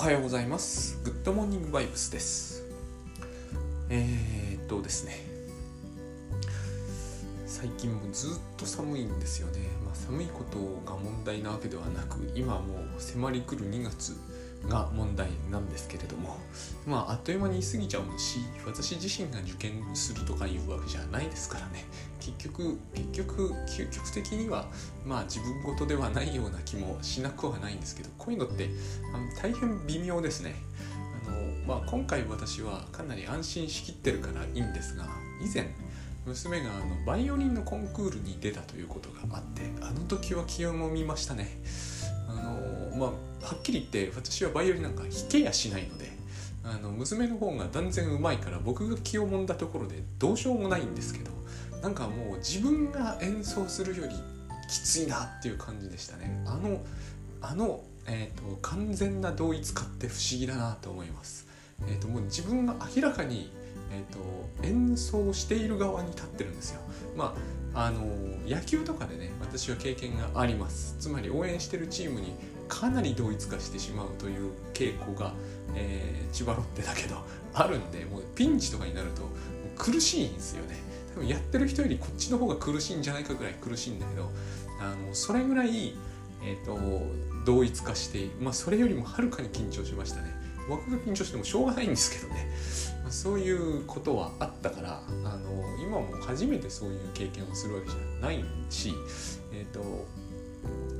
はようございます。グッドモーニングバイブスです。えー、っとですね。最近もずっと寒いんですよね、まあ、寒いことが問題なわけではなく今もう迫り来る2月が問題なんですけれども。まああっという間に過ぎちゃうし私自身が受験するとかいうわけじゃないですからね。結局結局究極的にはまあ自分事ではないような気もしなくはないんですけどこういうのってあの大変微妙ですね。あの、まあ、今回私はかなり安心しきってるからいいんですが以前娘があのバイオリンのコンクールに出たということがあってあの時は気をもみましたね。あのまあはっきり言って私はバイオリンなんか弾けやしないのであの娘の方が断然うまいから僕が気をもんだところでどうしようもないんですけどなんかもう自分が演奏するよりきついなっていう感じでしたね。あのあの、えーと、完全な同一化って不思議だなと思います、えーと、もう自分が明らかに、えーと、演奏している側に立ってるんですよ。まああの野球とかでね私は経験があります。つまり応援してるチームにかなり同一化してしまうという傾向が、えー、千葉ロッテだけどあるんでもうピンチとかになると苦しいんですよね。多分やってる人よりこっちの方が苦しいんじゃないかぐらい苦しいんだけどあのそれぐらい、えーと、同一化して、まあ、それよりもはるかに緊張しましたね。僕が緊張してもしょうがないんですけどね、まあ、そういうことはあったからあの今も初めてそういう経験をするわけじゃないし、えーと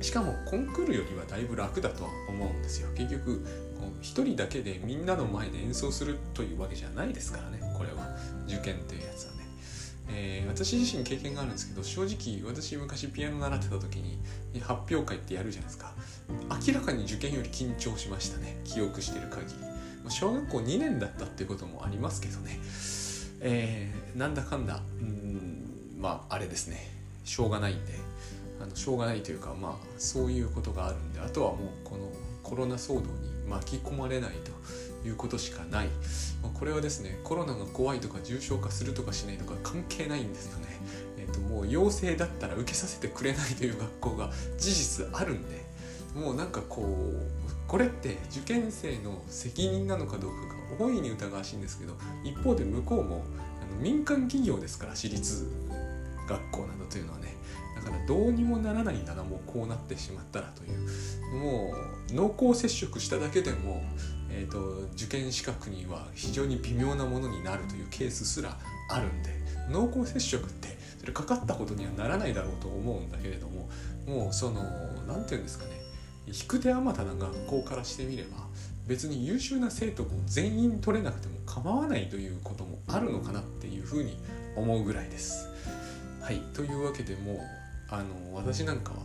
しかもコンクールよりはだいぶ楽だとは思うんですよ。結局一人だけでみんなの前で演奏するというわけじゃないですからねこれは。受験というやつは、えー、私自身経験があるんですけど正直私昔ピアノ習ってた時に発表会ってやるじゃないですか。明らかに受験より緊張しましたね。記憶してる限り。小学校2年だったっていうこともありますけどね。えー、なんだかんだうんまああれですね。しょうがないんで。あのしょうがないというかまあそういうことがあるんであとはもうこのコロナ騒動に巻き込まれないと。いうことしかない、まあ、これはですねコロナが怖いとか重症化するとかしないとか関係ないんですよね、えーと、もう陽性だったら受けさせてくれないという学校が事実あるんで。もうなんかこうこれって受験生の責任なのかどうかが大いに疑わしいんですけど一方で向こうもあの民間企業ですから私立学校などというのはねだからどうにもならないんだなもうこうなってしまったらという。もう濃厚接触しただけでも、えーと、受験資格には非常に微妙なものになるというケースすらあるんで濃厚接触ってそれかかったことにはならないだろうと思うんだけれどももうその何て言うんですかね引く手あまたな学校からしてみれば別に優秀な生徒も全員取れなくても構わないということもあるのかなっていうふうに思うぐらいです。はいというわけでもうあの私なんかは、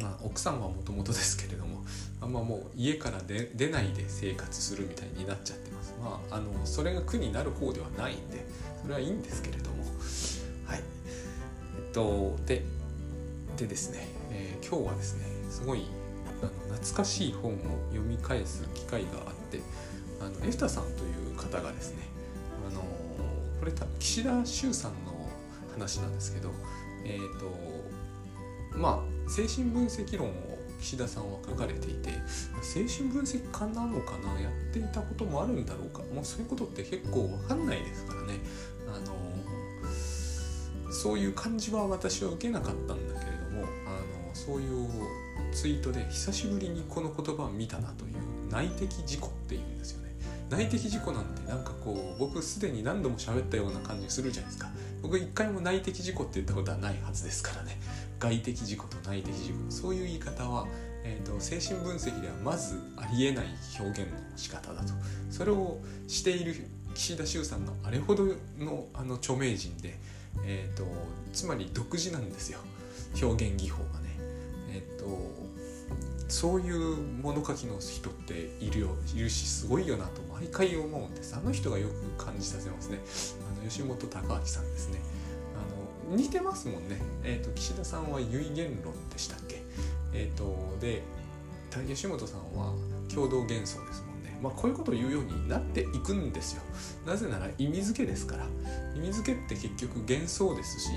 まあ、奥さんはもともとですけれどもあんまもう家から出出ないで生活するみたいになっちゃってます。まああのそれが苦になる方ではないんでそれはいいんですけれども。はい。えっとででですね、えー、今日はですねすごいあの懐かしい本を読み返す機会があってあのエフタさんという方がですねあのこれ岸田修さんの話なんですけどえっ、ー、とまあ精神分析論を岸田さんは書かれていて精神分析家なのかなやっていたこともあるんだろうか。もうそういうことって結構わかんないですからね。あのそういう感じは私は受けなかったんだけれどもあのそういうツイートで久しぶりにこの言葉を見たなという内的事故っていうんですよね。内的事故なんてなんかこう僕すでに何度も喋ったような感じするじゃないですか。僕一回も内的事故って言ったことはないはずですからね。外的事故と内的事故そういう言い方は、えーと、精神分析ではまずありえない表現の仕方だと。それをしている岸田修さんのあれほどのあの著名人で、えーと、つまり独自なんですよ。表現技法がね。え、ー、とそういう物書きの人っているよいるしすごいよなと毎回思うんです。あの人がよく感じさせますね。あの吉本隆明さんですね。似てますもんね、えーと、岸田さんは唯言論でしたっけ？え、ー、とで吉本さんは共同幻想ですもんね。まあこういうことを言うようになっていくんですよ。なぜなら意味付けですから。意味付けって結局幻想ですし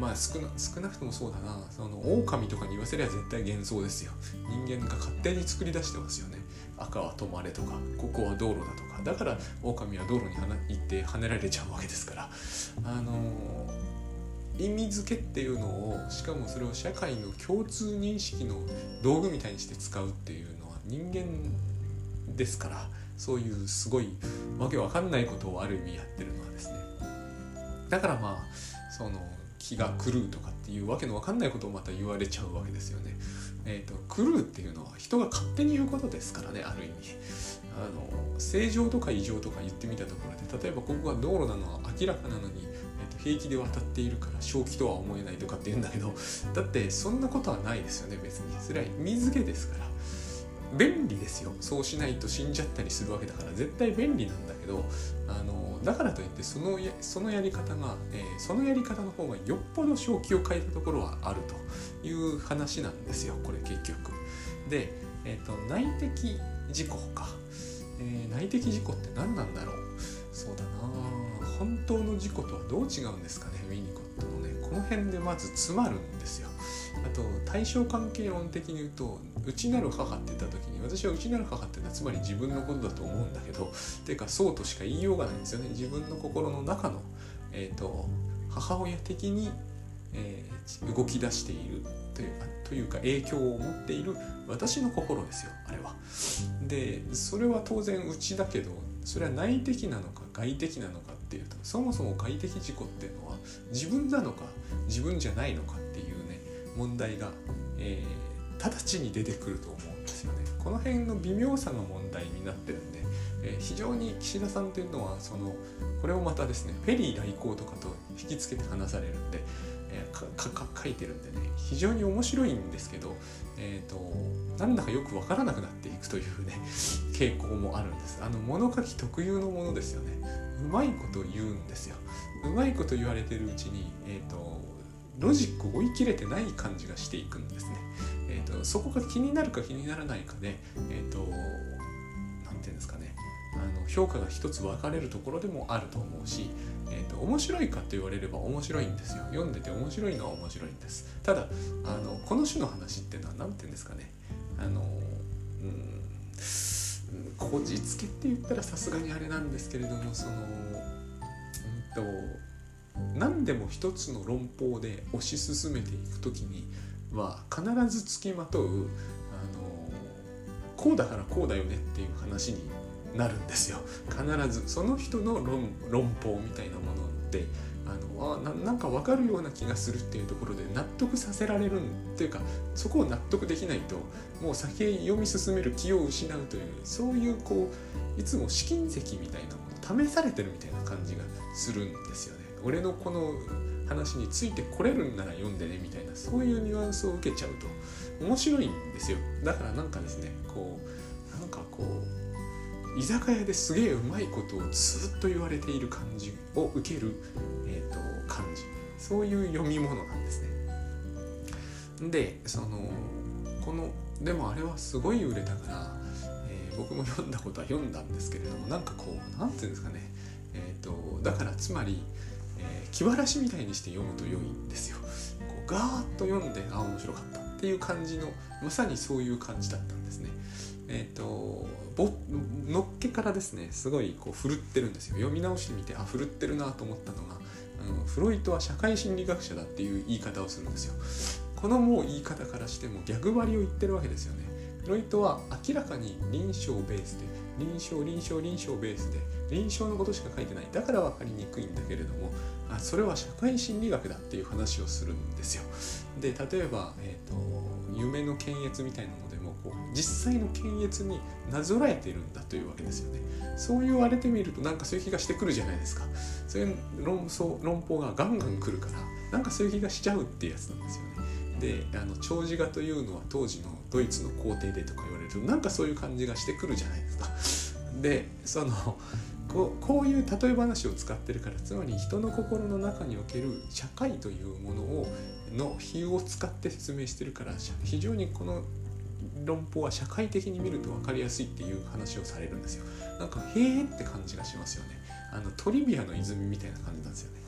まあ少な少なくともそうだな。その狼とかに言わせりゃ絶対幻想ですよ。人間が勝手に作り出してますよね。赤は止まれとかここは道路だとか。だから狼は道路に行って跳ねられちゃうわけですから。あの意味付けっていうのをしかもそれを社会の共通認識の道具みたいにして使うっていうのは人間ですからそういうすごいわけわかんないことをある意味やってるのはですねだからまあその気が狂うとかっていうわけのわかんないことをまた言われちゃうわけですよね。えーと、狂うっていうのは人が勝手に言うことですからねある意味あの正常とか異常とか言ってみたところで例えばここが道路なのは明らかなのに、平気で渡っているから正気とは思えないとかって言うんだけどだってそんなことはないですよね別に。それは水気ですから。便利ですよ。そうしないと死んじゃったりするわけだから。絶対便利なんだけどあのだからといってそのやそのやり方が、えー、そのやり方の方がよっぽど正気を変えたところはあるという話なんですよこれ結局。で、えーと、内的事故か、えー、内的事故って何なんだろう。そうだな本当の事故とはどう違うんですかねウィニコットのねこの辺でまず詰まるんですよ。あと対象関係論的に言うと内なる母って言った時に私は内なる母っていうのはつまり自分のことだと思うんだけどていうかそうとしか言いようがないんですよね自分の心の中の、えーと、母親的に、えー、動き出しているというというか影響を持っている私の心ですよあれは。でそれは当然内だけどそれは内的なのか外的なのかていうとそもそも外的事故っていうのは自分なのか自分じゃないのかっていうね問題が、えー直ちに出てくると思うんですよね。この辺の微妙さの問題になってるんで、えー、非常に岸田さんというのはそのこれをまたですねフェリー来航とかと引きつけて話されるんで、書いてるんでね非常に面白いんですけど、えーと、なんだかよく分からなくなっていくというね 傾向もあるんです。あの物書き特有のものですよね。うまいこと言うんですよ。うまいこと言われてるうちに、えーとロジックを追い切れてない感じがしていくんですね。えーと、そこが気になるか気にならないかで、えーと、て言うんですかねあの評価が一つ分かれるところでもあると思うし、えーと、面白いかと言われれば面白いんですよ。読んでて面白いのは面白いんです。ただあのこの種の話っていうのは何て言うんですかね。あのうんこじつけって言ったらさすがにあれなんですけれどもそのうんと何でも一つの論法で推し進めていく時には必ずつきまとうあのこうだからこうだよねっていう話になるんですよ必ずその人の論論法みたいなものであのあなんか分かるような気がするっていうところで納得させられるっていうかそこを納得できないともう先へ読み進める気を失うというそういうこういつも試金石みたいなもの試されてるみたいな感じがするんですよね。俺のこの話についてこれるんなら読んでねみたいなそういうニュアンスを受けちゃうと面白いんですよだからなんかですねこうなんかこう居酒屋ですげえうまいことをずっと言われている感じを受ける、えーと、感じそういう読み物なんですねでそのこのでもあれはすごい売れたから、えー、僕も読んだことは読んだんですけれどもなんかこう何て言うんですかねえっ、ー、とだからつまりえー、気晴らしみたいにして読むと良いんですよ。こうガーッと読んであ面白かったっていう感じのまさにそういう感じだったんですね。え、ー、とのっけからですねすごいこう振るってるんですよ読み直してみてあ振るってるなと思ったのがあのフロイトは社会心理学者だっていう言い方をするんですよ。このもう言い方からしても逆張りを言ってるわけですよね。フロイトは明らかに臨床ベースで臨床臨床臨床ベースで臨床のことしか書いてないだから分かりにくいんだけれどもあそれは社会心理学だっていう話をするんですよ。で例えば、えーと、夢の検閲みたいなのこう実際の検閲になぞらえているんだというわけですよね。そう言われてみるとなんかそういう気がしてくるじゃないですか。そういう論争論法がガンガン来るからなんかそういう気がしちゃうっていうやつなんですよね。であの長寿画というのは当時のドイツの皇帝でとか言われるとなんかそういう感じがしてくるじゃないですか。でそのこうこういう例え話を使ってるからつまり人の心の中における社会というものをの比喩を使って説明してるから非常にこの論法は社会的に見ると分かりやすいっていう話をされるんですよ。なんかへえって感じがしますよね。あのトリビアの泉みたいな感じなんですよね。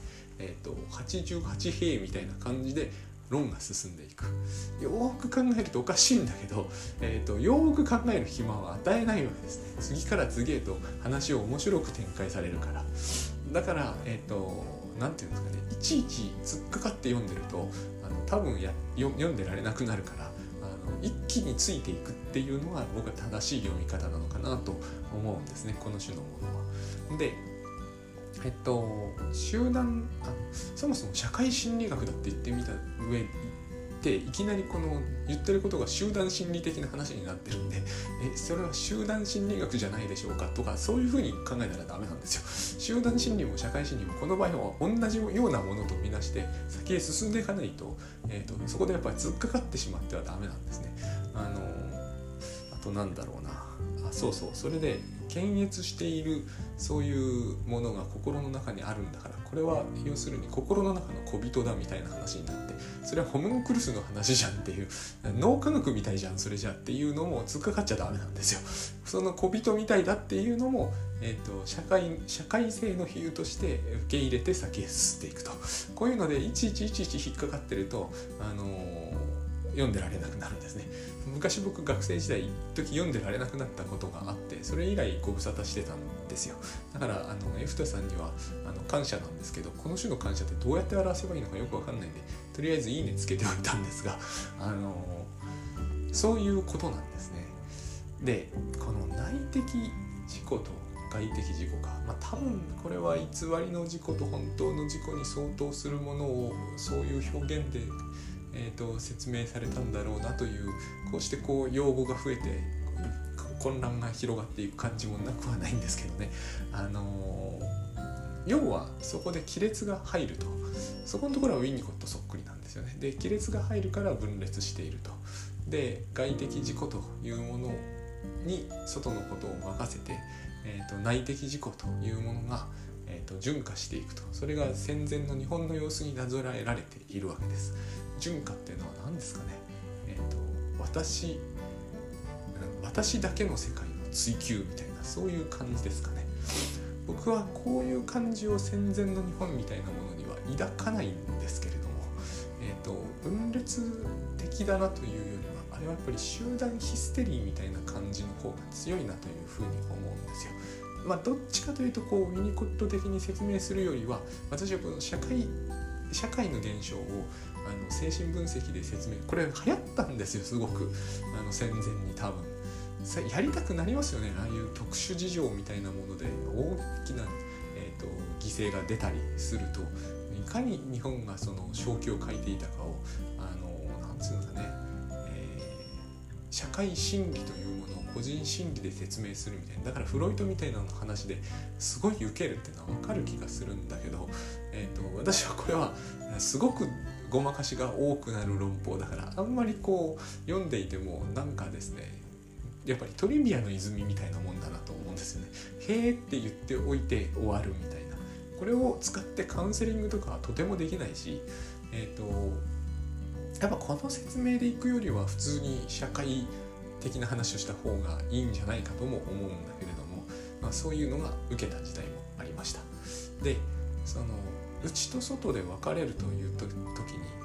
えーと、88兵みたいな感じで論が進んでいくよーく考えるとおかしいんだけど、えーと、よーく考える暇は与えないわけですね次から次へと話を面白く展開されるからだからえっ、ー、と何て言うんですかねいちいち突っかかって読んでるとあの多分や読んでられなくなるから一気についていくっていうのは僕は正しい読み方なのかなと思うんですねこの種のものは。でえっと集団あそもそも社会心理学だって言ってみた上っていきなりこの言ってることが集団心理的な話になってるんでえそれは集団心理学じゃないでしょうかとかそういうふうに考えたらダメなんですよ。集団心理も社会心理もこの場合は同じようなものとみなして先へ進んでいかないと,、えーと、そこでやっぱり突っかかってしまってはダメなんですね。あのあとなんだろうな。あそうそう。それで検閲しているそういうものが心の中にあるんだからこれは要するに心の中の小人だみたいな話になってそれはホムンクルスの話じゃんっていう脳科学みたいじゃんそれじゃっていうのも突っかかっちゃダメなんですよ。その小人みたいだっていうのも、えーと、社会社会性の比喩として受け入れて先へ進んでいくとこういうのでいちいちいちいち引っかかってると、あのー、読んでられなくなるんですね。昔僕学生時代時読んでられなくなったことがあってそれ以来ご無沙汰してたんですよ。だからあのエフタさんにはあの感謝なんですけどこの種の感謝ってどうやって表せばいいのかよくわかんないんでとりあえず「いいね」つけておいたんですがあのそういうことなんですね。でこの内的事故と外的事故か。まあ多分これは偽りの事故と本当の事故に相当するものをそういう表現でえーと、説明されたんだろうなというこうしてこう用語が増えて混乱が広がっていく感じもなくはないんですけどね。あのー、要はそこで亀裂が入るとそこのところはウィニコットそっくりなんですよね。で亀裂が入るから分裂していると。で外的自己というものに外のことを任せて、えーと、内的自己というものが、えーと純化していくとそれが戦前の日本の様子になぞらえられているわけです。純化っていうのは何ですかね、えーと、私私だけの世界の追求みたいなそういう感じですかね僕はこういう感じを戦前の日本みたいなものには抱かないんですけれども、えーと、分裂的だなというよりはあれはやっぱり集団ヒステリーみたいな感じの方が強いなというふうに思うんですよ。まあ、どっちかというとこうミニコット的に説明するよりは私はこの社会社会の現象をあの精神分析で説明これ流行ったんですよすごく。あの戦前に多分。やりたくなりますよねああいう特殊事情みたいなもので大きな、えーと、犠牲が出たりすると。いかに日本がその正気を書いていたかをあのなんつうんだね、えー、社会心理というものを個人心理で説明するみたいなだからフロイトみたいな話ですごい受けるっていうのは分かる気がするんだけど、えーと私はこれはすごくごまかしが多くなる論法だからあんまりこう読んでいてもなんかですねやっぱりトリビアの泉みたいなもんだなと思うんですよね。へえって言っておいて終わるみたいな。これを使ってカウンセリングとかはとてもできないし、えっ、ー、とやっぱこの説明でいくよりは普通に社会的な話をした方がいいんじゃないかとも思うんだけれども、まあ、そういうのが受けた時代もありました。でその内と外で分かれるという時に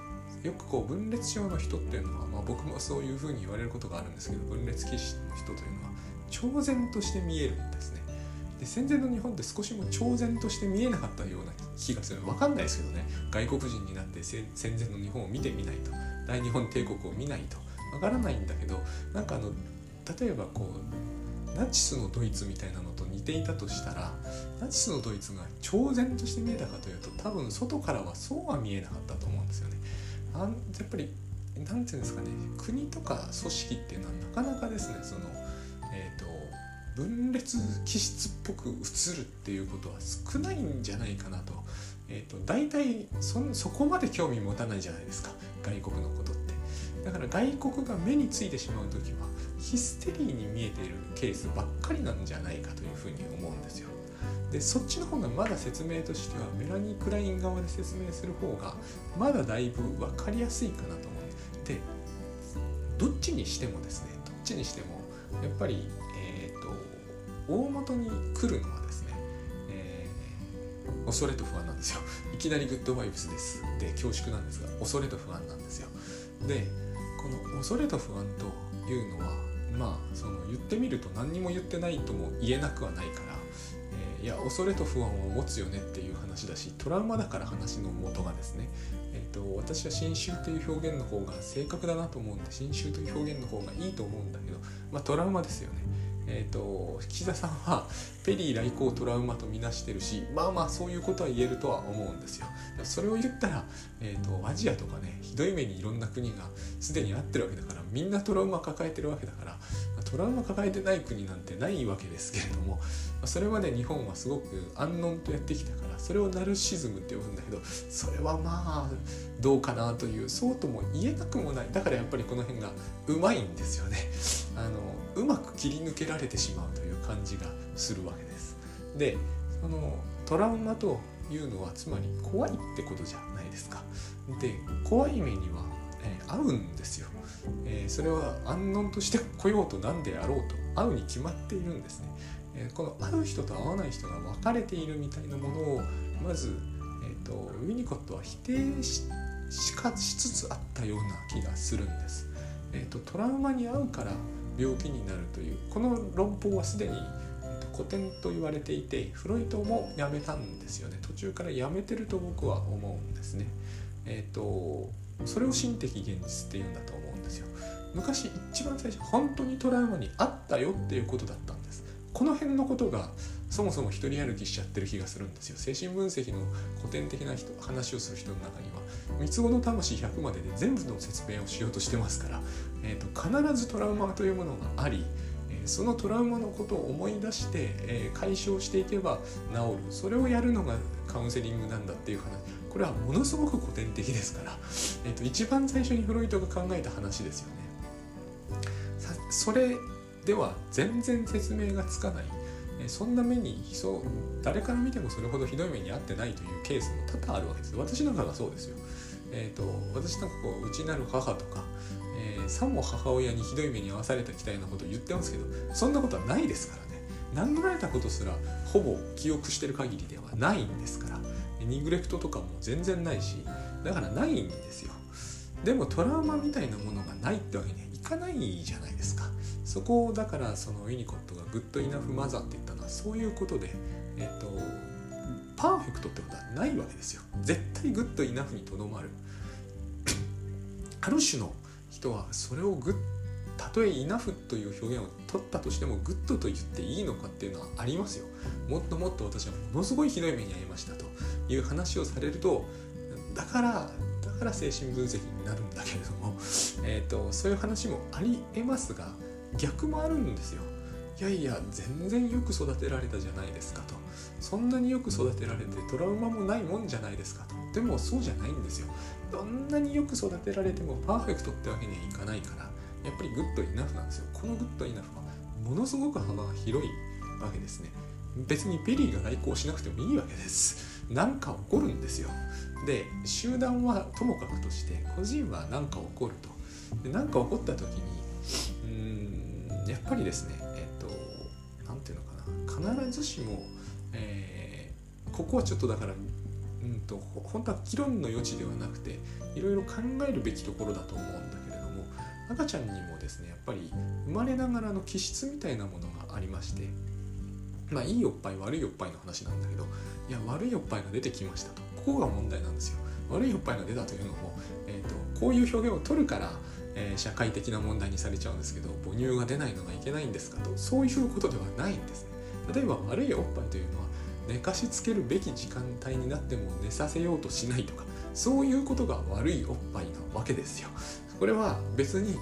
よくこう分裂症の人っていうのは、まあ、僕もそういうふうに言われることがあるんですけど分裂気質の人というのは超然として見えるんですね。で戦前の日本って少しも超然として見えなかったような気がする分かんないですけどね外国人になって戦前の日本を見てみないと大日本帝国を見ないと分からないんだけどなんかあの例えばこうナチスのドイツみたいなのと似ていたとしたらナチスのドイツが超然として見えたかというと多分外からはそうは見えなかったと思うんですよね。あやっぱり何て言うんですかね国とか組織っていうのはなかなかですねその、えーと、分裂気質っぽく映るっていうことは少ないんじゃないかなと,、えーと、大体そそこまで興味持たないじゃないですか外国のことって。だから外国が目についてしまう時はヒステリーに見えているケースばっかりなんじゃないかというふうに思うんですよ。でそっちの方がまだ説明としてはメラニー・クライン側で説明する方がまだだいぶ分かりやすいかなと思うでどっちにしてもですねどっちにしてもやっぱり、えーと、大元に来るのはですね、えー恐れと不安なんですよ。いきなりグッドバイブスです。で恐縮なんですが恐れと不安なんですよ。でこの恐れと不安というのはまあその言ってみると何にも言ってないとも言えなくはないから、えー、いや恐れと不安を持つよねっていう話だしトラウマだから話の元がですね、えーと、私は真宗という表現の方が正確だなと思うんで真宗という表現の方がいいと思うんだけど、まあ、トラウマですよね。えーと、岸田さんはペリー来航トラウマとみなしてるしまあまあそういうことは言えるとは思うんですよ。それを言ったら、えーと、アジアとかねひどい目にいろんな国がすでにあってるわけだからみんなトラウマ抱えてるわけだからトラウマ抱えてない国なんてないわけですけれどもそれまで日本はすごく安穏とやってきたからそれをナルシズムって呼ぶんだけどそれはまあどうかなというそうとも言えなくもない。だからやっぱりこの辺がうまいんですよね。あのうまく切り抜けられてしまうという感じがするわけです。でそのトラウマというのはつまり怖いってことじゃないですか。で怖い目には、えー、合うんですよ、えー、それは安穏として来ようと何であろうと合うに決まっているんですね、えー、この合う人と合わない人が分かれているみたいなものをまず、えーと、とウィニコットは否定ししかしつつあったような気がするんです、えーと、トラウマに合うから病気になるというこの論法はすでに、古典と言われていてフロイトもやめたんですよね。途中からやめてると僕は思うんですね。えっ、ー、とそれを心的現実っていうんだと思うんですよ。昔一番最初本当にトラウマにあったよっていうことだったんです。この辺のことがそもそも一人歩きしちゃってる気がするんですよ。精神分析の古典的な人話をする人の中には三つ子の魂100までで全部の説明をしようとしてますから、えーと、必ずトラウマというものがありそのトラウマのことを思い出して、え、解消していけば治る。それをやるのがカウンセリングなんだっていう話。これはものすごく古典的ですから、えーと、一番最初にフロイトが考えた話ですよね。それでは全然説明がつかない。そんな目にそう誰から見てもそれほどひどい目に遭ってないというケースも多々あるわけです。私なんかがそうですよ。えーと、私なんかこう内なる母とか、えー、さも母親にひどい目に遭わされたみたいなことを言ってますけどそんなことはないですからね。殴られたことすらほぼ記憶してる限りではないんですから。ネグレクトとかも全然ないしだからないんですよ。でもトラウマみたいなものがないってわけにはいかないじゃないですか。そこをだからそのウィニコットがグッドイナフマザーって言ったのはそういうことでえっとパーフェクトってことはないわけですよ。絶対 good enough にとどまる。ある種の人はそれを good たとえ enough という表現を取ったとしても good と言っていいのかっていうのはありますよ。もっともっと私はものすごいひどい目に遭いましたという話をされるとだからだから精神分析になるんだけれども、えーとそういう話もありえますが逆もあるんですよ。いやいや全然よく育てられたじゃないですかと。そんなによく育てられてトラウマもないもんじゃないですかと。でもそうじゃないんですよ。どんなによく育てられてもパーフェクトってわけにはいかないからやっぱりグッドイナフなんですよ。このグッドイナフはものすごく幅が広いわけですね。別にペリーが来航しなくてもいいわけです。何か起こるんですよ。で集団はともかくとして個人は何か起こると。で何か起こった時にやっぱりですねえっ、ー、と何て言うのかな必ずしも、えー、ここはちょっとだからうんと本当は議論の余地ではなくていろいろ考えるべきところだと思うんだけれども赤ちゃんにもですねやっぱり生まれながらの気質みたいなものがありましてまあいいおっぱい悪いおっぱいの話なんだけどいや悪いおっぱいが出てきましたとここが問題なんですよ。悪いおっぱいが出たというのも、えーとこういう表現を取るからえー、社会的な問題にされちゃうんですけど母乳が出ないのがいけないんですかとそういうことではないんですね。例えば悪いおっぱいというのは寝かしつけるべき時間帯になっても寝させようとしないとかそういうことが悪いおっぱいなわけですよ。これは別に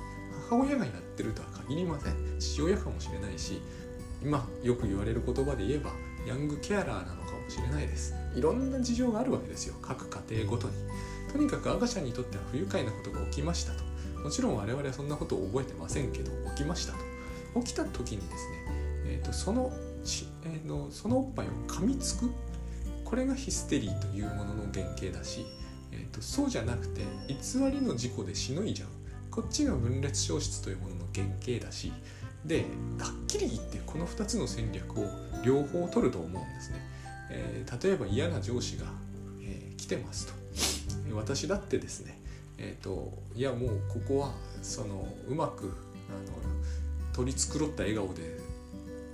母親がやってるとは限りません。父親かもしれないし今よく言われる言葉で言えばヤングケアラーなのかもしれないです。いろんな事情があるわけですよ。各家庭ごとに。とにかく赤ちゃんにとっては不愉快なことが起きましたと。もちろん我々はそんなことを覚えてませんけど起きましたと起きた時にですね、えーと、そのち、えーのそのおっぱいを噛みつくこれがヒステリーというものの原型だし、えーと、そうじゃなくて偽りの事故でしのいじゃうこっちが分裂消失というものの原型だしではっきり言ってこの2つの戦略を両方取ると思うんですね。えー、例えば嫌な上司が、えー、来てますと私だってですねえ、ー、といやもうここはそのうまくあの取り繕った笑顔で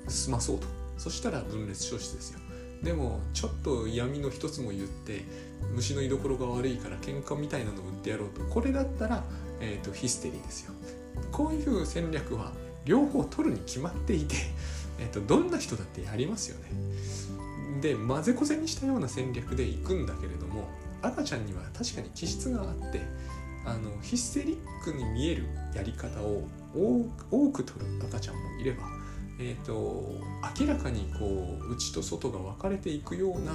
済まそうと。そしたら分裂消失ですよ。でもちょっと闇の一つも言って虫の居所が悪いから喧嘩みたいなのを売ってやろうと。これだったら、えーと、ヒステリーですよ。こういう戦略は両方取るに決まっていて、えーと、どんな人だってやりますよね。で混ぜこぜにしたような戦略でいくんだけれども赤ちゃんには確かに気質があってあのヒステリックに見えるやり方を多く取る赤ちゃんもいればえーと、明らかにこう内と外が分かれていくような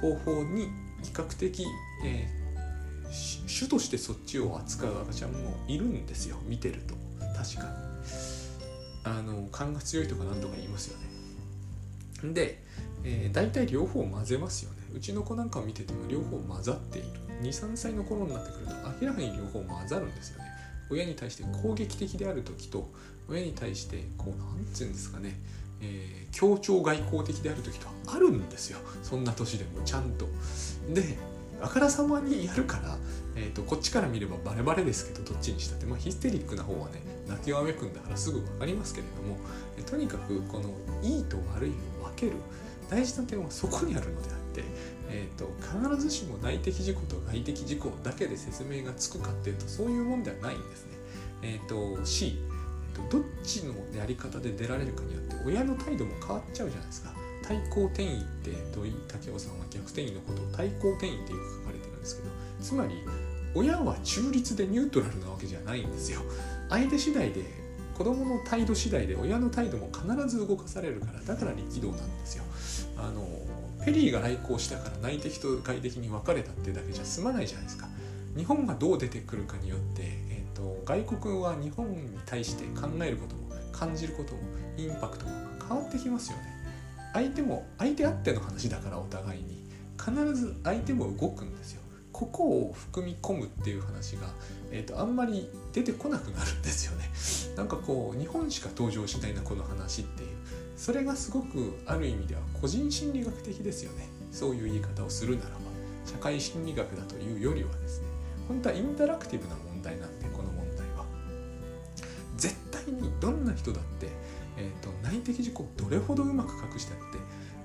方法に比較的、えー、主としてそっちを扱う赤ちゃんもいるんですよ見てると。確かに。あの勘が強いとか何とか言いますよね。で、えー、大体両方混ぜますよね。うちの子なんかを見てても両方混ざっている。23歳の頃になってくると明らかに両方混ざるんですよね。親に対して攻撃的である時と親に対してこう何て言うんですかね、えー、協調外交的である時とあるんですよ。そんな年でもちゃんと。であからさまにやるから、えーと、こっちから見ればバレバレですけどどっちにしたって、まあ、ヒステリックな方はね泣きわめくんだからすぐ分かりますけれども、とにかくこのいいと悪いを分ける。大事な点はそこにあるのであって、えーと、必ずしも内的事故と外的事故だけで説明がつくかっていうとそういうもんではないんですね。えっ、ー、と C どっちのやり方で出られるかによって親の態度も変わっちゃうじゃないですか。対抗転移って土井武雄さんは逆転移のことを対抗転移ってよく書かれてるんですけどつまり親は中立でニュートラルなわけじゃないんですよ。相手次第で子供の態度次第で親の態度も必ず動かされるからだから力道なんですよ。あのペリーが来航したから内的と外的に分かれたっていうだけじゃ済まないじゃないですか。日本がどう出てくるかによってと外国は日本に対して考えることも感じることもインパクトも変わってきますよね。相手も相手あっての話だからお互いに必ず相手も動くんですよ。ここを含み込むっていう話が、えーと、あんまり出てこなくなるんですよね。なんかこう日本しか登場しないなこの話っていう。それがすごくある意味では個人心理学的ですよねそういう言い方をするならば社会心理学だというよりはですね本当はインタラクティブな問題なんでこの問題は絶対にどんな人だって、えーと、内的事故どれほどうまく隠したって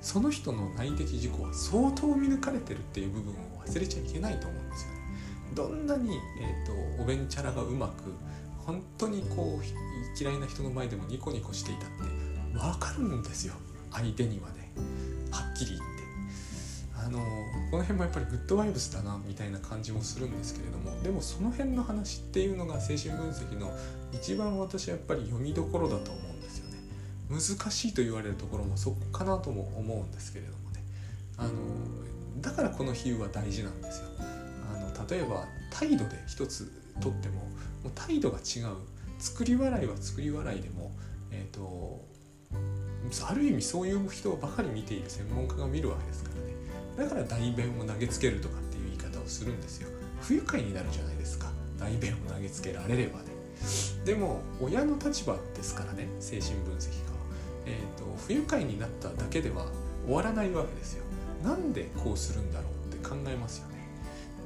その人の内的事故は相当見抜かれてるっていう部分を忘れちゃいけないと思うんですよね。どんなに、えーと、おべんちゃらがうまく本当にこう嫌いな人の前でもニコニコしていたって分かるんですよ。相手にはね。はっきり言って。あのこの辺もやっぱりグッドワイブスだなみたいな感じもするんですけれども。でもその辺の話っていうのが精神分析の一番私はやっぱり読みどころだと思うんですよね。難しいと言われるところもそこかなとも思うんですけれどもね。あのだからこの比喩は大事なんですよ。あの例えば態度で一つとってももう態度が違う。作り笑いは作り笑いでもえっ、ー、とある意味そういう人ばかり見ている専門家が見るわけですからね。だから代弁を投げつけるとかっていう言い方をするんですよ。不愉快になるじゃないですか。代弁を投げつけられればね。でも親の立場ですからね精神分析家は、えーと、不愉快になっただけでは終わらないわけですよ。なんでこうするんだろうって考えますよね。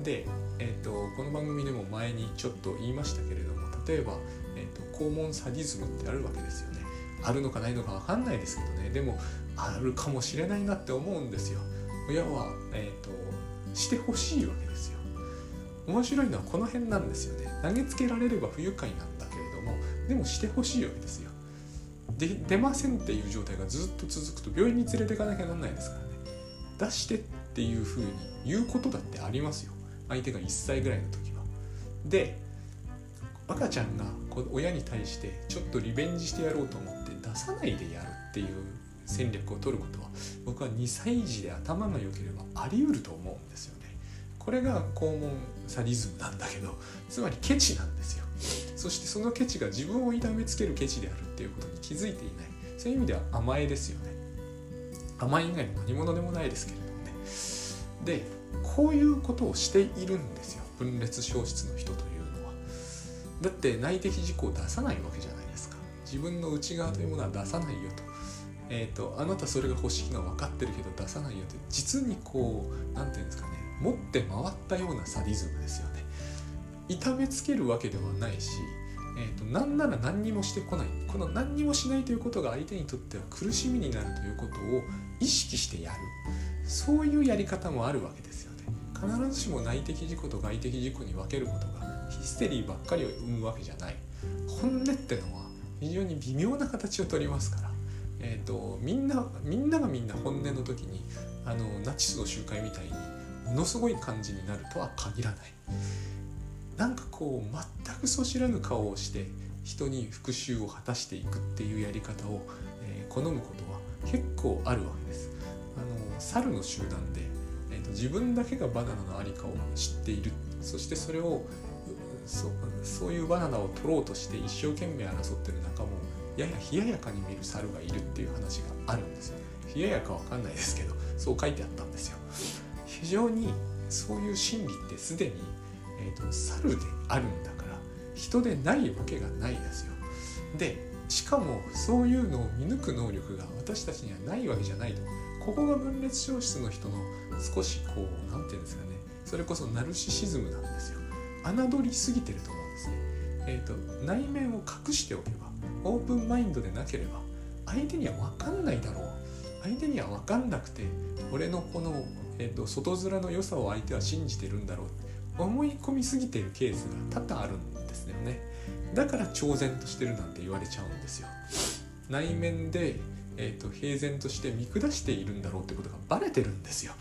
で、えーと、この番組でも前にちょっと言いましたけれども例えば、えーと、と肛門サディズムってあるわけですよね。あるのかないのか分かんないですけどね。でもあるかもしれないなって思うんですよ。親は、えー、としてほしいわけですよ。面白いのはこの辺なんですよね。投げつけられれば不愉快なんだけれどもでもしてほしいわけですよ。で出ませんっていう状態がずっと続くと病院に連れていかなきゃなんないですからね。出してっていうふうに言うことだってありますよ。相手が1歳ぐらいの時は。で赤ちゃんが親に対してちょっとリベンジしてやろうと思っさないでやるっていう戦略を取ることは僕は2歳児で頭が良ければあり得ると思うんですよね。これが肛門サディズムなんだけどつまりケチなんですよ。そしてそのケチが自分を痛めつけるケチであるっていうことに気づいていない。そういう意味では甘えですよね。甘え以外の何者でもないですけれどもね。でこういうことをしているんですよ。分裂消失の人というのは。だって内的事故を出さないわけじゃない。自分の内側というものは出さないよと。えーと、あなたそれが欲しいのは分かってるけど出さないよって実にこう何て言うんですかね。持って回ったようなサディズムですよね。痛めつけるわけではないし、えーと、と何なら何にもしてこない。この何にもしないということが相手にとっては苦しみになるということを意識してやる。そういうやり方もあるわけですよね。必ずしも内的事故と外的事故に分けることがヒステリーばっかりを生むわけじゃない。本音ってのは非常に微妙な形をとりますから。えーと、みんなみんながみんな本音の時にあのナチスの集会みたいにものすごい感じになるとは限らない。なんかこう全くそ知らぬ顔をして人に復讐を果たしていくっていうやり方を、えー、好むことは結構あるわけです。あの猿の集団で、えーと、自分だけがバナナの在りかを知っている。そしてそれをそそういうバナナを取ろうとして一生懸命争ってる仲間をやや冷ややかに見る猿がいるっていう話があるんです冷ややかわかんないですけどそう書いてあったんですよ。非常にそういう心理ってすでに、えーと、猿であるんだから人でないわけがないですよ。でしかもそういうのを見抜く能力が私たちにはないわけじゃないと。ここが分裂消失の人の少しこう何て言うんですかね。それこそナルシシズムなんですよ。侮りすぎてると思うんですねえ、ー、と内面を隠しておけばオープンマインドでなければ相手には分かんないだろう相手には分かんなくて俺のこの、えーと、外面の良さを相手は信じてるんだろう思い込みすぎてるケースが多々あるんですよねだから超然としてるなんて言われちゃうんですよ内面で、えーと、平然として見下しているんだろうってことがバレてるんですよ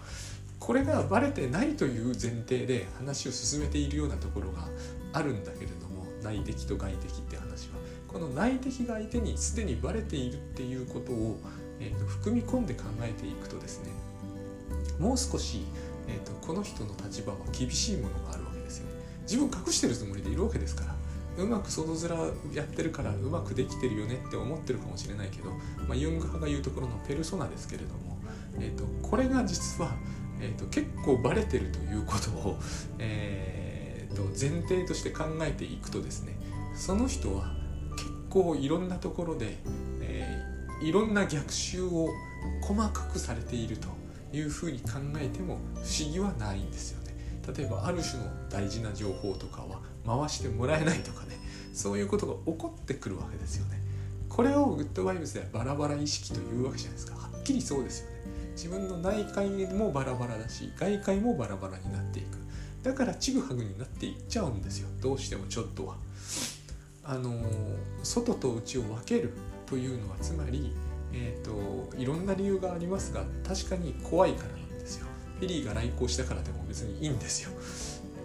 これがバレてないという前提で話を進めているようなところがあるんだけれども内的と外的って話はこの内的が相手にすでにバレているっていうことを、えーと、含み込んで考えていくとですねもう少し、えーと、この人の立場は厳しいものがあるわけですよね。自分隠してるつもりでいるわけですからうまく外面やってるからうまくできてるよねって思ってるかもしれないけど、まあ、ユング派が言うところのペルソナですけれども、えーと、これが実は、えー、と結構バレてるということを、えー、と前提として考えていくとですねその人は結構いろんなところで、えー、いろんな逆襲を細かくされているというふうに考えても不思議はないんですよね。例えばある種の大事な情報とかは回してもらえないとかねそういうことが起こってくるわけですよね。これをグッドバイブスではバラバラ意識というわけじゃないですかはっきりそうですよね。自分の内界もバラバラだし外界もバラバラになっていくだからちぐはぐになっていっちゃうんですよどうしてもちょっとは。あの外と内を分けるというのはつまり、えーと、いろんな理由がありますが確かに怖いからなんですよ。フェリーが来航したからでも別にいいんですよ。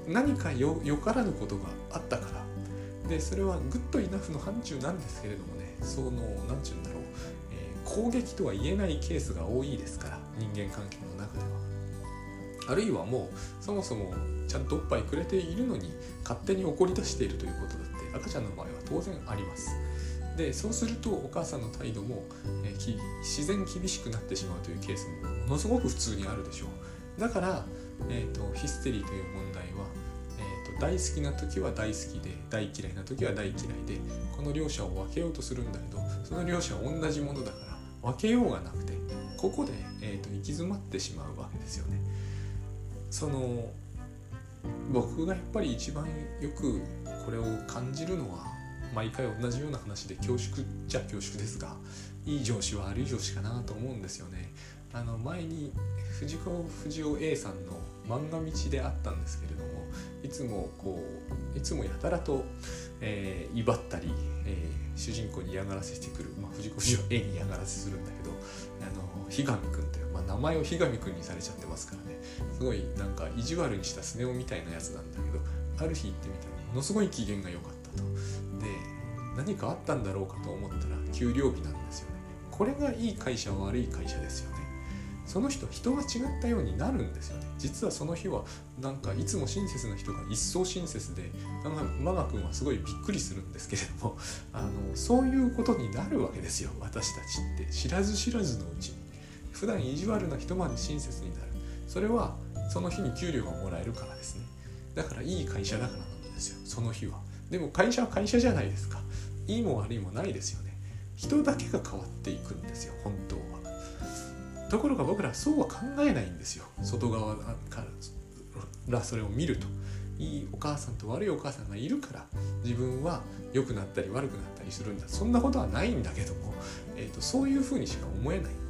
何かよからぬことがあったからでそれはグッドイナフの範疇なんですけれどもねその何て言うんだろう、えー、攻撃とは言えないケースが多いですから人間関係の中では。あるいはもうそもそもちゃんとおっぱいくれているのに勝手に怒り出しているということだって赤ちゃんの場合は当然あります。でそうするとお母さんの態度も、えー、自然厳しくなってしまうというケースもものすごく普通にあるでしょう。だから、えーと、ヒステリーという問題は、えーと、大好きな時は大好きで大嫌いな時は大嫌いでこの両者を分けようとするんだけどその両者は同じものだから分けようがなくてここで、えーと行き詰まってしまうわけですよね。その僕がやっぱり一番よくこれを感じるのは毎回同じような話で恐縮じゃ恐縮ですがいい上司は悪い上司かなと思うんですよね。あの前に藤子不二雄 A さんの漫画道であったんですけれどもいつもこういつもやたらと、えー、威張ったり、えー、主人公に嫌がらせしてくる、まあ、藤子不二雄 A に嫌がらせするんだけどあのひがみくんという、まあ、名前をひがみくんにされちゃってますからね。すごいなんか意地悪にしたスネ夫みたいなやつなんだけどある日行ってみたらものすごい機嫌が良かったと。で何かあったんだろうかと思ったら給料日なんですよね。これがいい会社悪い会社ですよね。その人人が違ったようになるんですよね。実はその日はなんかいつも親切な人が一層親切でマガ君はすごいびっくりするんですけれどもあのそういうことになるわけですよ私たちって。知らず知らずのうちに。普段意地悪な人まで親切になる。それはその日に給料がもらえるからですね。だからいい会社だからなんですよ。その日は。でも会社は会社じゃないですか。いいも悪いもないですよね。人だけが変わっていくんですよ本当は。ところが僕らはそうは考えないんですよ。外側からそれを見ると。いいお母さんと悪いお母さんがいるから自分は良くなったり悪くなったりするんだ。そんなことはないんだけども、えーと、そういうふうにしか思えない。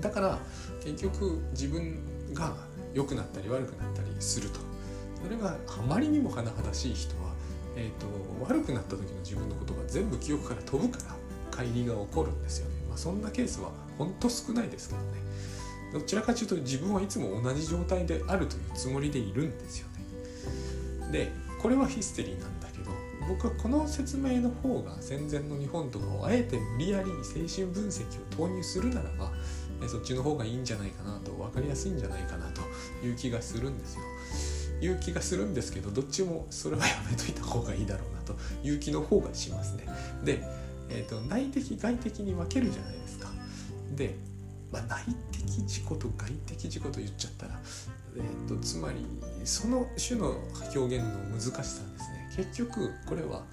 だから結局自分が良くなったり悪くなったりすると。それがあまりにも甚だしい人は、えーと、悪くなった時の自分のことが全部記憶から飛ぶから乖離が起こるんですよね、まあ、そんなケースは本当少ないですけどね。どちらかというと自分はいつも同じ状態であるというつもりでいるんですよね。でこれはヒステリーなんだけど僕はこの説明の方が戦前の日本とかをあえて無理やり精神分析を投入するならばそっちの方がいいんじゃないかなと分かりやすいんじゃないかなという気がするんですよ。いう気がするんですけどどっちもそれはやめといた方がいいだろうなという気の方がしますね。で、えーと、内的外的に分けるじゃないですか。で、まあ、内的自己と外的自己と言っちゃったら、えーと、とつまりその種の表現の難しさですね結局これは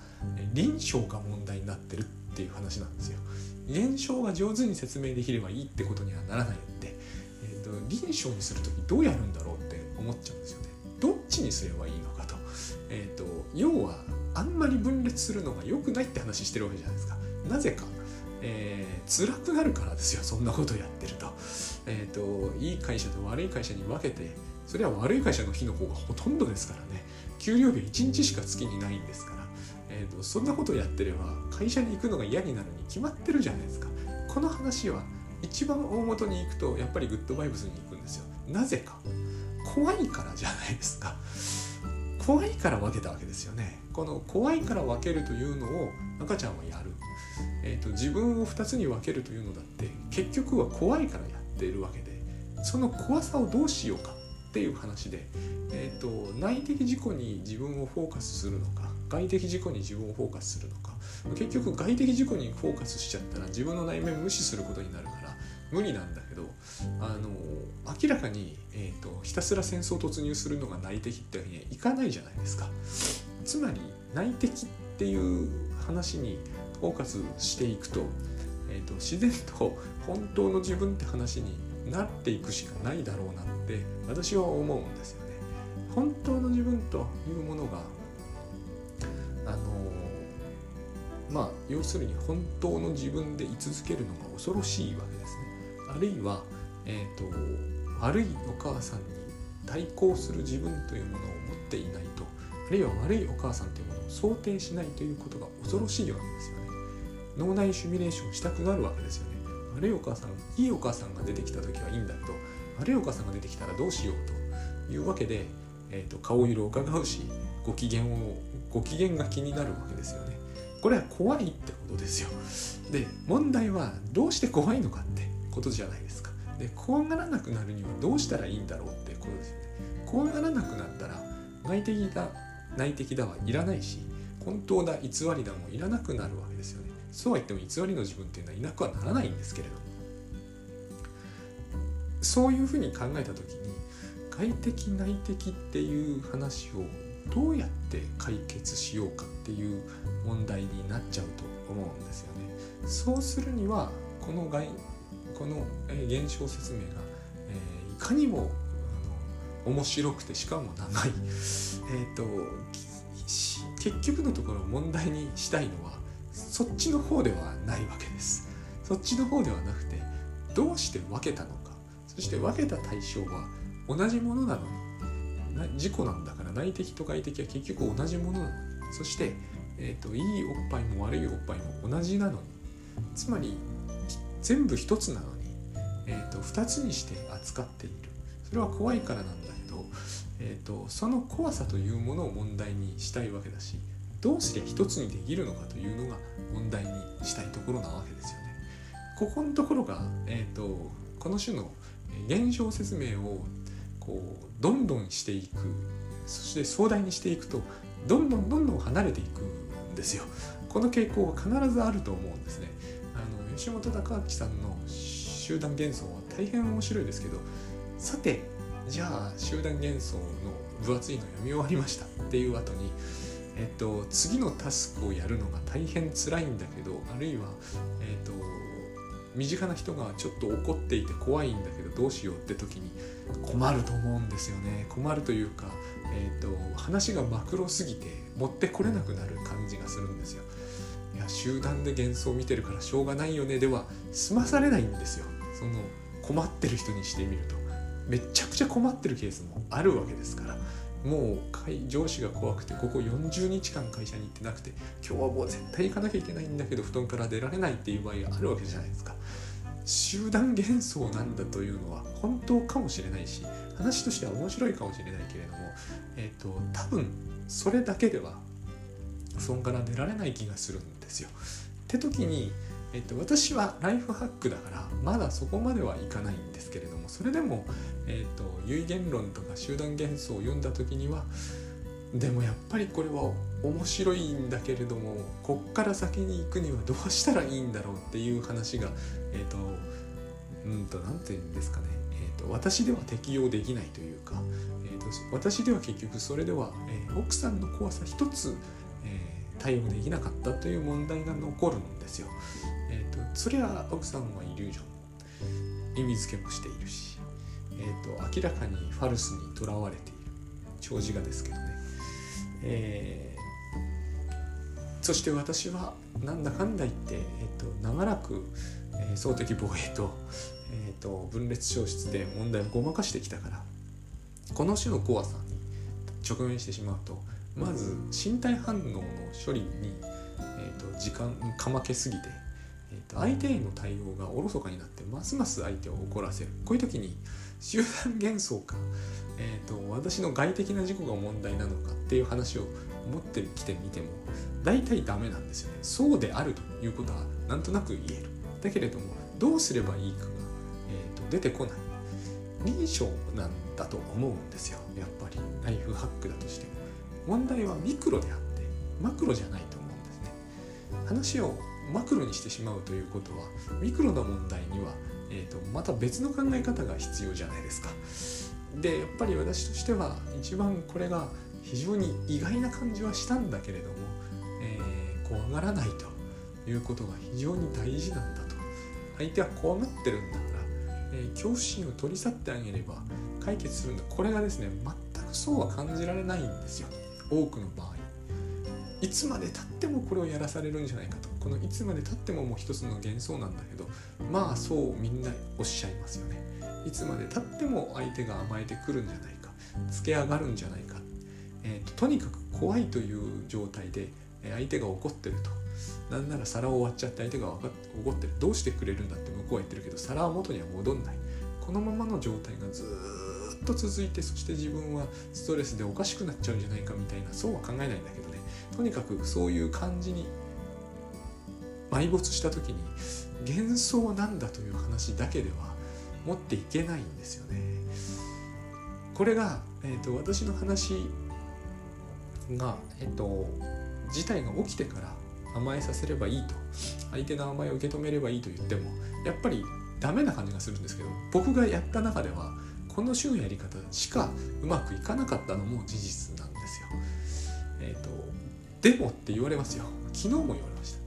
臨床が問題になってるっていう話なんですよ。現象が上手に説明できればいいってことにはならないので、えーと、臨床にする時どうやるんだろうって思っちゃうんですよね。どっちにすればいいのかと。えーと、要はあんまり分裂するのが良くないって話してるわけじゃないですか。なぜか、えー、辛くなるからですよそんなことやってると。えーと、いい会社と悪い会社に分けてそれは悪い会社の日の方がほとんどですからね給料日は1日しか月にないんですからえーと、そんなことをやってれば会社に行くのが嫌になるに決まってるじゃないですか。この話は一番大元に行くとやっぱりグッドバイブスに行くんですよ。なぜか。怖いからじゃないですか。怖いから分けたわけですよね。この怖いから分けるというのを赤ちゃんはやる、えーと、自分を2つに分けるというのだって結局は怖いからやっているわけでその怖さをどうしようかっていう話で、えーと内的自己に自分をフォーカスするのか外的自己に自分をフォーカスするのか。結局外的自己にフォーカスしちゃったら自分の内面無視することになるから無理なんだけどあの明らかに、えーと、ひたすら戦争突入するのが内的ってわけにはいかないじゃないですか。つまり内的っていう話にフォーカスしていくと,、えーと自然と本当の自分って話になっていくしかないだろうなって私は思うんですよね。本当の自分というものがまあ要するに本当の自分で居続けるのが恐ろしいわけですね。あるいは、えーと、悪いお母さんに対抗する自分というものを持っていないとあるいは悪いお母さんというものを想定しないということが恐ろしいわけですよね。脳内シミュレーションしたくなるわけですよね。悪いお母さんいいお母さんが出てきた時はいいんだと悪いお母さんが出てきたらどうしようというわけで、えーと顔色を伺うしご機嫌をご機嫌が気になるわけですよねこれは怖いってことですよ。で問題はどうして怖いのかってことじゃないですか。で怖がらなくなるにはどうしたらいいんだろうってことですよね。怖がらなくなったら外的だ内的だはいらないし本当だ偽りだもいらなくなるわけですよね。そうは言っても偽りの自分っていうのはいなくはならないんですけれどそういうふうに考えた時に外的内的っていう話をどうやって解決しようかっていう問題になっちゃうと思うんですよね。そうするにはこの外この現象説明が、え、いかにも面白くてしかも長い、えーと、結局のところ問題にしたいのはそっちの方ではないわけです。そっちの方ではなくてどうして分けたのかそして分けた対象は同じものなのに自己なんだから内的と外的は結局同じものなの。にそして、えーと、いいおっぱいも悪いおっぱいも同じなのに。つまり全部一つなのに、えーと、2つにして扱っている。それは怖いからなんだけど、えーと、その怖さというものを問題にしたいわけだしどうすりゃ一つにできるのかというのが問題にしたいところなわけですよね。ここのところが、えー、とこの種の現象説明をこうどんどんしていくそして壮大にしていくとどんどんどんどん離れていくんですよ。この傾向は必ずあると思うんですね。あの吉本隆明さんの集団幻想は大変面白いですけどさてじゃあ集団幻想の分厚いの読み終わりましたっていう後にえっと、次のタスクをやるのが大変辛いんだけどあるいは、えっと、身近な人がちょっと怒っていて怖いんだけどどうしようって時に困ると思うんですよね。困るというか、えっと、話がマクロすぎて持ってこれなくなる感じがするんですよ。いや集団で幻想を見てるからしょうがないよね。では済まされないんですよ。その困ってる人にしてみると。めちゃくちゃ困ってるケースもあるわけですから。もう上司が怖くてここ40日間会社に行ってなくて今日はもう絶対行かなきゃいけないんだけど布団から出られないっていう場合があるわけじゃないですか。集団幻想なんだというのは本当かもしれないし話としては面白いかもしれないけれどもえ、ー、と多分それだけでは布団から出られない気がするんですよ。って時にえっと、私はライフハックだからまだそこまではいかないんですけれどもそれでも、えっと、有言論とか集団幻想を読んだ時にはでもやっぱりこれは面白いんだけれどもこっから先に行くにはどうしたらいいんだろうっていう話がえっ、とうんと何て言うんですかね、えーと、私では適用できないというか、えーと、私では結局それでは、えー、奥さんの怖さ一つ、えー、対応できなかったという問題が残るんですよ。えー、とそりゃ奥さんはイリュージョン意味付けもしているし、えーと、明らかにファルスにとらわれている。長寿画ですけどね、えー、そして私はなんだかんだ言って、えーと、長らく、えー、総的防衛と,、えーと、分裂消失で問題をごまかしてきたからこの種の怖さに直面してしまうとまず身体反応の処理に、えー、と時間かまけすぎてえー、と相手への対応がおろそかになってますます相手を怒らせる。こういう時に集団幻想か、えーと、私の外的な事故が問題なのかっていう話を持ってきてみても大体ダメなんですよね。そうであるということはなんとなく言える。だけれどもどうすればいいかが、えーと、出てこない。臨床なんだと思うんですよ。やっぱり。ライフハックだとしても。問題はミクロであってマクロじゃないと思うんですね。話をマクロにしてしまうということはミクロな問題には、えーと、また別の考え方が必要じゃないですか。でやっぱり私としては一番これが非常に意外な感じはしたんだけれども、えー、怖がらないということが非常に大事なんだと。相手は怖がってるんだから、えー、恐怖心を取り去ってあげれば解決するんだ。これがですね全くそうは感じられないんですよ。多くの場合。いつまでたってもこれをやらされるんじゃないかと。このいつまでたってももう一つの幻想なんだけどまあそうみんなおっしゃいますよね。いつまでたっても相手が甘えてくるんじゃないか。つけ上がるんじゃないか、えーと、とにかく怖いという状態で相手が怒ってると。なんなら皿を割っちゃって相手が怒ってる。どうしてくれるんだって向こうは言ってるけど皿は元には戻んない。このままの状態がずっと続いてそして自分はストレスでおかしくなっちゃうんじゃないかみたいなそうは考えないんだけどね。とにかくそういう感じに埋没した時に幻想なんだという話だけでは持っていけないんですよね。これが、えーと、私の話が、えーと、事態が起きてから甘えさせればいいと。相手の甘えを受け止めればいいと言ってもやっぱりダメな感じがするんですけど僕がやった中ではこの種のやり方しかうまくいかなかったのも事実なんですよ。えっ、ー、とでもって言われますよ。昨日も言われました。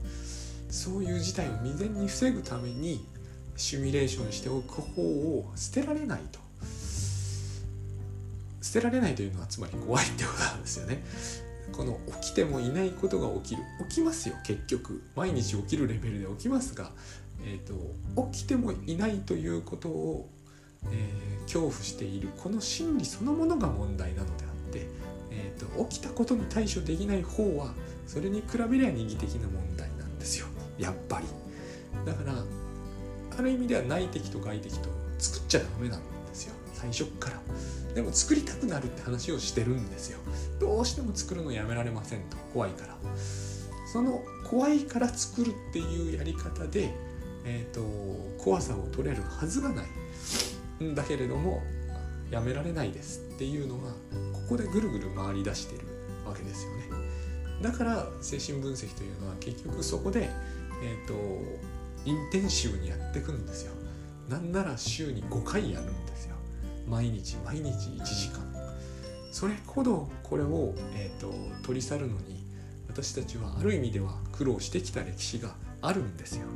そういう事態を未然に防ぐためにシミュレーションしておく方を捨てられないと。捨てられないというのはつまり怖いってことなんですよね。この起きてもいないことが起きる。起きますよ結局。毎日起きるレベルで起きますが、えーと、起きてもいないということを、えー、恐怖している。この心理そのものが問題なのであって、えーと、起きたことに対処できない方はそれに比べりゃ二義的な問題なんですよ。やっぱり。だからある意味では内敵と外敵と作っちゃダメなん最初から。でも作りたくなるって話をしてるんですよ。どうしても作るのやめられませんと。怖いから。その怖いから作るっていうやり方で、えーと、怖さを取れるはずがない。んだけれどもやめられないですっていうのがここでぐるぐる回り出してるわけですよね。だから精神分析というのは結局そこでえ、ー、とインテンシブにやってくるんですよ。なんなら週に5回やるんですよ。毎日毎日1時間それほどこれを、えーと、と取り去るのに私たちはある意味では苦労してきた歴史があるんですよ。